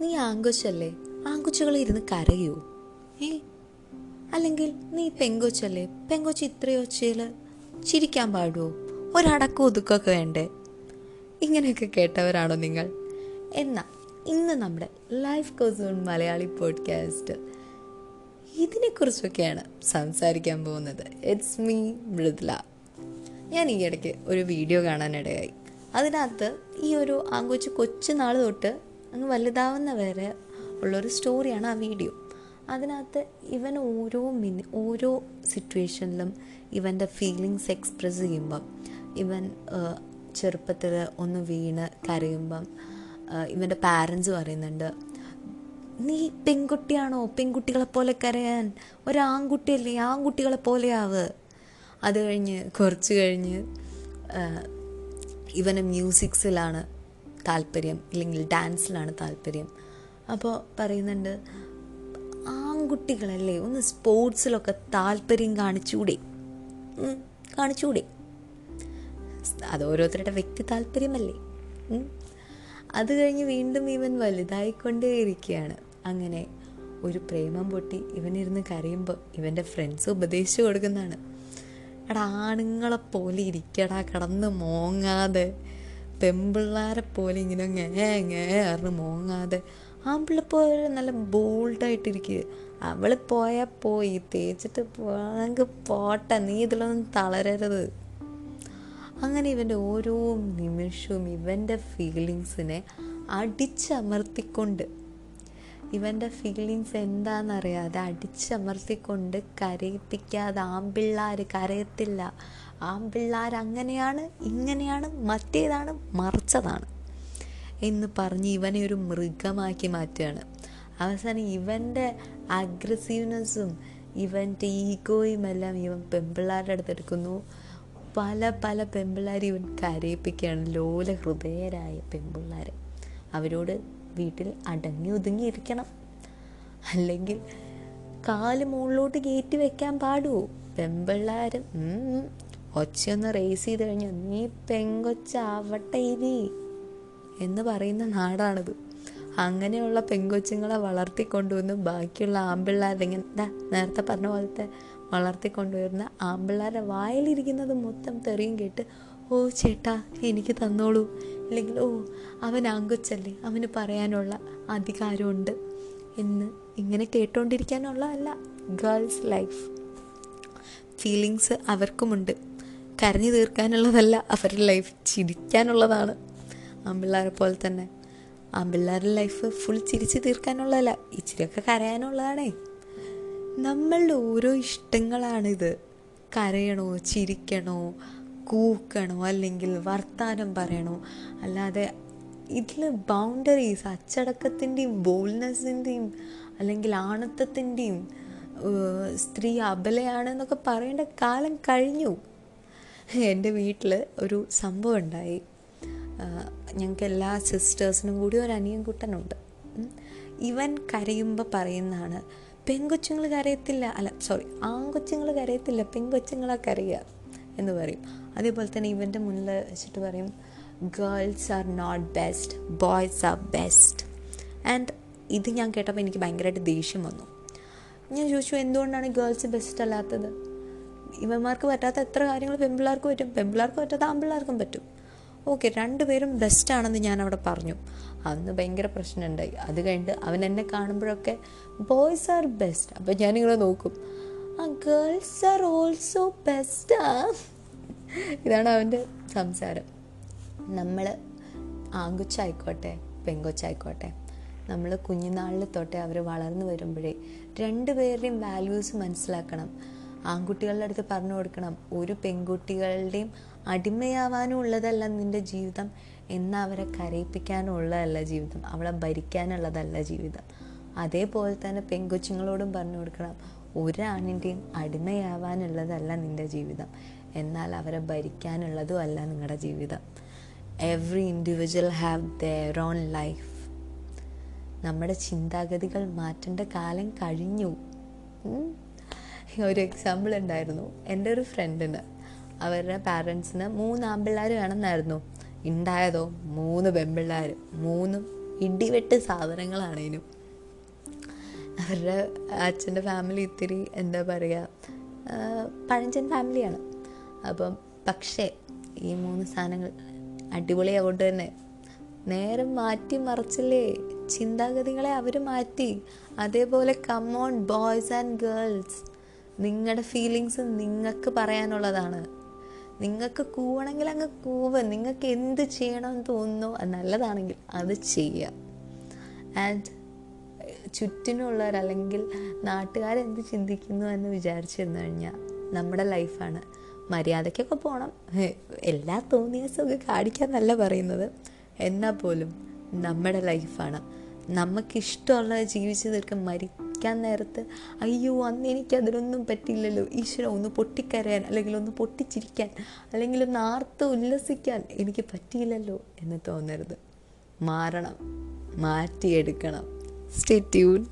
നീ ആങ്കൊച്ചല്ലേ? ആങ്കൊച്ചുകൾ ഇരുന്ന് കരയോ? ഏ? അല്ലെങ്കിൽ നീ പെങ്കൊച്ചല്ലേ? പെങ്കൊച്ച് ഇത്രയോ ഒച്ചയിൽ ചിരിക്കാൻ പാടുമോ ഒരടക്കം ഒതുക്കമൊക്കെ വേണ്ടേ? ഇങ്ങനെയൊക്കെ കേട്ടവരാണോ നിങ്ങൾ? എന്നാൽ ഇന്ന് നമ്മുടെ ലൈഫ് കോസൂൺ മലയാളി പോഡ്കാസ്റ്റ് ഇതിനെക്കുറിച്ചൊക്കെയാണ് സംസാരിക്കാൻ പോകുന്നത്. It's me Mridula. ഞാൻ ഈ ഇടയ്ക്ക് ഒരു വീഡിയോ കാണാനിടയായി. അതിനകത്ത് ഈ ഒരു ആങ്കൊച്ച് കൊച്ചു നാൾ തൊട്ട് അങ്ങ് വലുതാവുന്ന വരെ ഉള്ളൊരു സ്റ്റോറിയാണ് ആ വീഡിയോ. അതിനകത്ത് ഇവൻ ഓരോ മിനി ഓരോ സിറ്റുവേഷനിലും ഇവന്റെ ഫീലിങ്സ് എക്സ്പ്രസ് ചെയ്യുമ്പം ഇവൻ ചെറുപ്പത്തിൽ ഒന്ന് വീണ് കരയുമ്പം ഇവന്റെ പാരൻസ് പറയുന്നുണ്ട് നീ പെൺകുട്ടിയാണോ? പെൺകുട്ടികളെ പോലെ കരയാൻ? ഒരാൺകുട്ടിയല്ലേ? ആൺകുട്ടികളെ പോലെയാവ്. അത് കഴിഞ്ഞ് കുറച്ച് കഴിഞ്ഞ് ഇവന് മ്യൂസിക്സിലാണ് താല്പര്യം ഇല്ലെങ്കിൽ ഡാൻസിലാണ് താല്പര്യം. അപ്പോൾ പറയുന്നുണ്ട് ആൺകുട്ടികളല്ലേ ഒന്ന് സ്പോർട്സിലൊക്കെ താല്പര്യം കാണിച്ചുകൂടെ കാണിച്ചുകൂടെ അത് ഓരോരുത്തരുടെ വ്യക്തി താല്പര്യമല്ലേ? അത് കഴിഞ്ഞ് വീണ്ടും ഇവൻ വലുതായിക്കൊണ്ടേയിരിക്കുകയാണ്. അങ്ങനെ ഒരു പ്രേമം പൊട്ടി ഇവനിരുന്ന് കരയുമ്പോൾ ഇവന്റെ ഫ്രണ്ട്സ് ഉപദേശിച്ചു കൊടുക്കുന്നതാണ്. എടാ ആണുങ്ങളെ പോലെ ഇരിക്കടാ കിടന്ന് മോങ്ങാതെ. പെമ്പിള്ളാരെ പോലെ ഇങ്ങനെ അങ്ങേ പറഞ്ഞ് മോങ്ങാതെ. ആമ്പിള്ള പോലെ നല്ല ബോൾഡായിട്ടിരിക്കുക അവൾ പോയാൽ പോയി തേച്ചിട്ട് പോകണമെങ്കിൽ പോട്ടെ നീ ഇതിലൊന്നും തളരരുത്. അങ്ങനെ ഇവന്റെ ഓരോ നിമിഷവും ഇവന്റെ ഫീലിങ്സിനെ അടിച്ചമർത്തിക്കൊണ്ട് ഇവന്റെ ഫീലിങ്സ് എന്താണെന്നറിയാതെ അടിച്ചമർത്തിക്കൊണ്ട് കരയിപ്പിക്കാതെ ആമ്പിള്ളാർ കരയത്തില്ല. ആമ്പിള്ളാർ അങ്ങനെയാണ് ഇങ്ങനെയാണ് മറ്റേതാണ് മറിച്ചതാണ് എന്ന് പറഞ്ഞ് ഇവനെ ഒരു മൃഗമാക്കി മാറ്റുകയാണ്. അവസാനം ഇവന്റെ അഗ്രസീവ്നെസ്സും ഇവന്റെ ഈഗോയും എല്ലാം ഇവൻ പെമ്പിള്ളാരുടെ അടുത്തെടുക്കുന്നു പല പല പെമ്പിള്ളാർ ഇവൻ കരയിപ്പിക്കുകയാണ്. ലോല ഹൃദയരായ പെമ്പിള്ളാരെ. അവരോട് വീട്ടിൽ അടങ്ങി ഒതുങ്ങി ഇരിക്കണം അല്ലെങ്കിൽ കാൽ മുകളിലോട്ട് കയറ്റി വെക്കാൻ പാടുമോ പെമ്പിള്ളാരും ഒച്ചയൊന്ന് റേസ് ചെയ്ത് കഴിഞ്ഞാൽ നീ പെങ്കൊച്ചാവട്ടെ ഇനി എന്ന് പറയുന്ന നാടാണിത്. അങ്ങനെയുള്ള പെങ്കൊച്ചുങ്ങളെ വളർത്തിക്കൊണ്ടുവന്ന് ബാക്കിയുള്ള ആമ്പിള്ളാരുടെ ഇങ്ങനെ നേരത്തെ പറഞ്ഞ പോലത്തെ വളർത്തിക്കൊണ്ടുവരുന്ന ആമ്പിള്ളാരുടെ വായിലിരിക്കുന്നത് മൊത്തം തെറിയും കേട്ട് ഓ ചേട്ടാ എനിക്ക് തന്നോളൂ. അല്ലെങ്കിൽ ഓ അവൻ ആങ്കൊച്ചല്ലേ അവന് പറയാനുള്ള അധികാരമുണ്ട് എന്ന് ഇങ്ങനെ കേട്ടോണ്ടിരിക്കാനുള്ളതല്ല ഗേൾസ് ലൈഫ് ഫീലിങ്സ് അവർക്കുമുണ്ട്. കരഞ്ഞു തീർക്കാനുള്ളതല്ല അവരുടെ ലൈഫ് ചിരിക്കാനുള്ളതാണ്. ആമ്പിള്ളേരെ പോലെ തന്നെ. ആമ്പിള്ളേരുടെ ലൈഫ് ഫുൾ ചിരിച്ച് തീർക്കാനുള്ളതല്ല ഇച്ചിരിയൊക്കെ കരയാനുള്ളതാണേ. നമ്മളുടെ ഓരോ ഇഷ്ടങ്ങളാണിത്. കരയണോ ചിരിക്കണോ കൂക്കണോ അല്ലെങ്കിൽ വർത്താനം പറയണോ? അല്ലാതെ ഇതിൽ ബൗണ്ടറീസ് അച്ചടക്കത്തിന്റെയും ബോൾനെസ്സിന്റെയും അല്ലെങ്കിൽ ആണത്വത്തിന്റെയും സ്ത്രീ അബലയാണ് എന്നൊക്കെ പറയേണ്ട കാലം കഴിഞ്ഞു. എന്റെ വീട്ടിൽ ഒരു സംഭവം ഉണ്ടായി. ഞങ്ങൾക്ക് എല്ലാ സിസ്റ്റേഴ്സിനും കൂടി ഒരു അനിയൻ കുട്ടനുണ്ട് ഇവൻ കരയുമ്പോൾ പറയുന്നതാണ് പെങ്കൊച്ചുങ്ങൾ കരയത്തില്ല. അല്ല സോറി ആങ്കൊച്ചുങ്ങൾ കരയത്തില്ല പെങ്കൊച്ചുങ്ങളാ എന്ന് പറയും. അതേപോലെ തന്നെ ഇവന്റെ മുന്നിൽ വെച്ചിട്ട് പറയും girls are not best boys are best and ഇത് ഞാൻ കേട്ടപ്പോൾ എനിക്ക് ഭയങ്കരമായിട്ട് ദേഷ്യം വന്നു. ഞാൻ ചോദിച്ചു എന്തുകൊണ്ടാണ് ഗേൾസ് ബെസ്റ്റ് അല്ലാത്തത്? ഇവന്മാർക്ക് പറ്റാത്ത എത്ര കാര്യങ്ങൾ പെൺപിള്ളേർക്ക് പറ്റും. പെൺപിള്ളേർക്ക് പറ്റാത്ത ആൺപിള്ളേർക്കും പറ്റും. ഓക്കെ രണ്ടുപേരും ബെസ്റ്റ് ആണെന്ന് ഞാൻ അവിടെ പറഞ്ഞു. അന്ന് ഭയങ്കര പ്രശ്നമുണ്ടായി. അത് കഴിഞ്ഞിട്ട് അവൻ എന്നെ കാണുമ്പോഴൊക്കെ ബോയ്സ് ആർ ബെസ്റ്റ് അപ്പം ഞാനിങ്ങനെ നോക്കും. ആ ഗേൾസ് ആർ ഓൾസോ ബെസ്റ്റാ ഇതാണ് അവന്റെ സംസാരം. നമ്മൾ ആങ്കുച്ചായിക്കോട്ടെ പെങ്കൊച്ചായിക്കോട്ടെ നമ്മൾ കുഞ്ഞുനാളിൽ തൊട്ടേ അവർ വളർന്നു വരുമ്പോഴേ രണ്ടുപേരുടെയും വാല്യൂസ് മനസ്സിലാക്കണം. ആൺകുട്ടികളുടെ അടുത്ത് പറഞ്ഞു കൊടുക്കണം ഒരു പെൺകുട്ടികളുടെയും അടിമയാവാനും ഉള്ളതല്ല നിന്റെ ജീവിതം എന്നാൽ അവരെ കരയിപ്പിക്കാനും ഉള്ളതല്ല ജീവിതം അവളെ ഭരിക്കാനുള്ളതല്ല ജീവിതം. അതേപോലെ തന്നെ പെൺകൊച്ചുങ്ങളോടും പറഞ്ഞു കൊടുക്കണം ഒരാണിന്റെയും അടിമയാവാനുള്ളതല്ല നിന്റെ ജീവിതം. എന്നാൽ അവരെ ഭരിക്കാനുള്ളതും അല്ല നിങ്ങളുടെ ജീവിതം. Every individual have their own life നമ്മുടെ ചിന്താഗതികൾ മാറ്റേണ്ട കാലം കഴിഞ്ഞു. ഒരു എക്സാമ്പിൾ ഉണ്ടായിരുന്നു. എന്റെ ഒരു ഫ്രണ്ടിന് അവരുടെ പാരൻസിന് മൂന്ന് ആമ്പിള്ളാർ വേണമെന്നായിരുന്നു. ഉണ്ടായതോ മൂന്ന് പെൺപിള്ളേർ മൂന്നും ഇടിവെട്ട് സാധനങ്ങളാണേനും. അവരുടെ അച്ഛന്റെ ഫാമിലി ഇത്തിരി എന്താ പറയുക പഴഞ്ചൻ ഫാമിലിയാണ് അപ്പം പക്ഷേ ഈ മൂന്ന് സാധനങ്ങൾ അടിപൊളിയാകൊണ്ട് തന്നെ നേരം മാറ്റി മറിച്ചല്ലേ ചിന്താഗതികളെ അവർ മാറ്റി. അതേപോലെ come on boys and girls നിങ്ങളുടെ ഫീലിങ്സ് നിങ്ങൾക്ക് പറയാനുള്ളതാണ്. നിങ്ങൾക്ക് കൂവണമെങ്കിൽ അങ്ങ് കൂവ് നിങ്ങൾക്ക് എന്ത് ചെയ്യണമെന്ന് തോന്നുന്നു നല്ലതാണെങ്കിൽ അത് ചെയ്യുക ആൻഡ് ചുറ്റിനുള്ളവർ അല്ലെങ്കിൽ നാട്ടുകാരെന്ത് ചിന്തിക്കുന്നു എന്ന് വിചാരിച്ചിരുന്നു കഴിഞ്ഞാൽ നമ്മുടെ ലൈഫാണ്. മര്യാദയ്ക്കൊക്കെ പോകണം എല്ലാ തോന്നിയസൊക്കെ കാണിക്കാന്നല്ല പറയുന്നത്. എന്നാൽ പോലും നമ്മുടെ ലൈഫാണ്. നമുക്കിഷ്ടമുള്ളത് ജീവിച്ചു തീർക്കും മരിക്കാൻ നേരത്ത് അയ്യോ അന്ന് എനിക്ക് അതിനൊന്നും പറ്റില്ലല്ലോ ഈശ്വര ഒന്ന് പൊട്ടിക്കരയാൻ അല്ലെങ്കിൽ ഒന്ന് പൊട്ടിച്ചിരിക്കാൻ അല്ലെങ്കിൽ ഒന്ന് ആർത്ത് ഉല്ലസിക്കാൻ എനിക്ക് പറ്റിയില്ലല്ലോ എന്ന് തോന്നരുത്. മാറണം. മാറ്റിയെടുക്കണം. Stay tuned.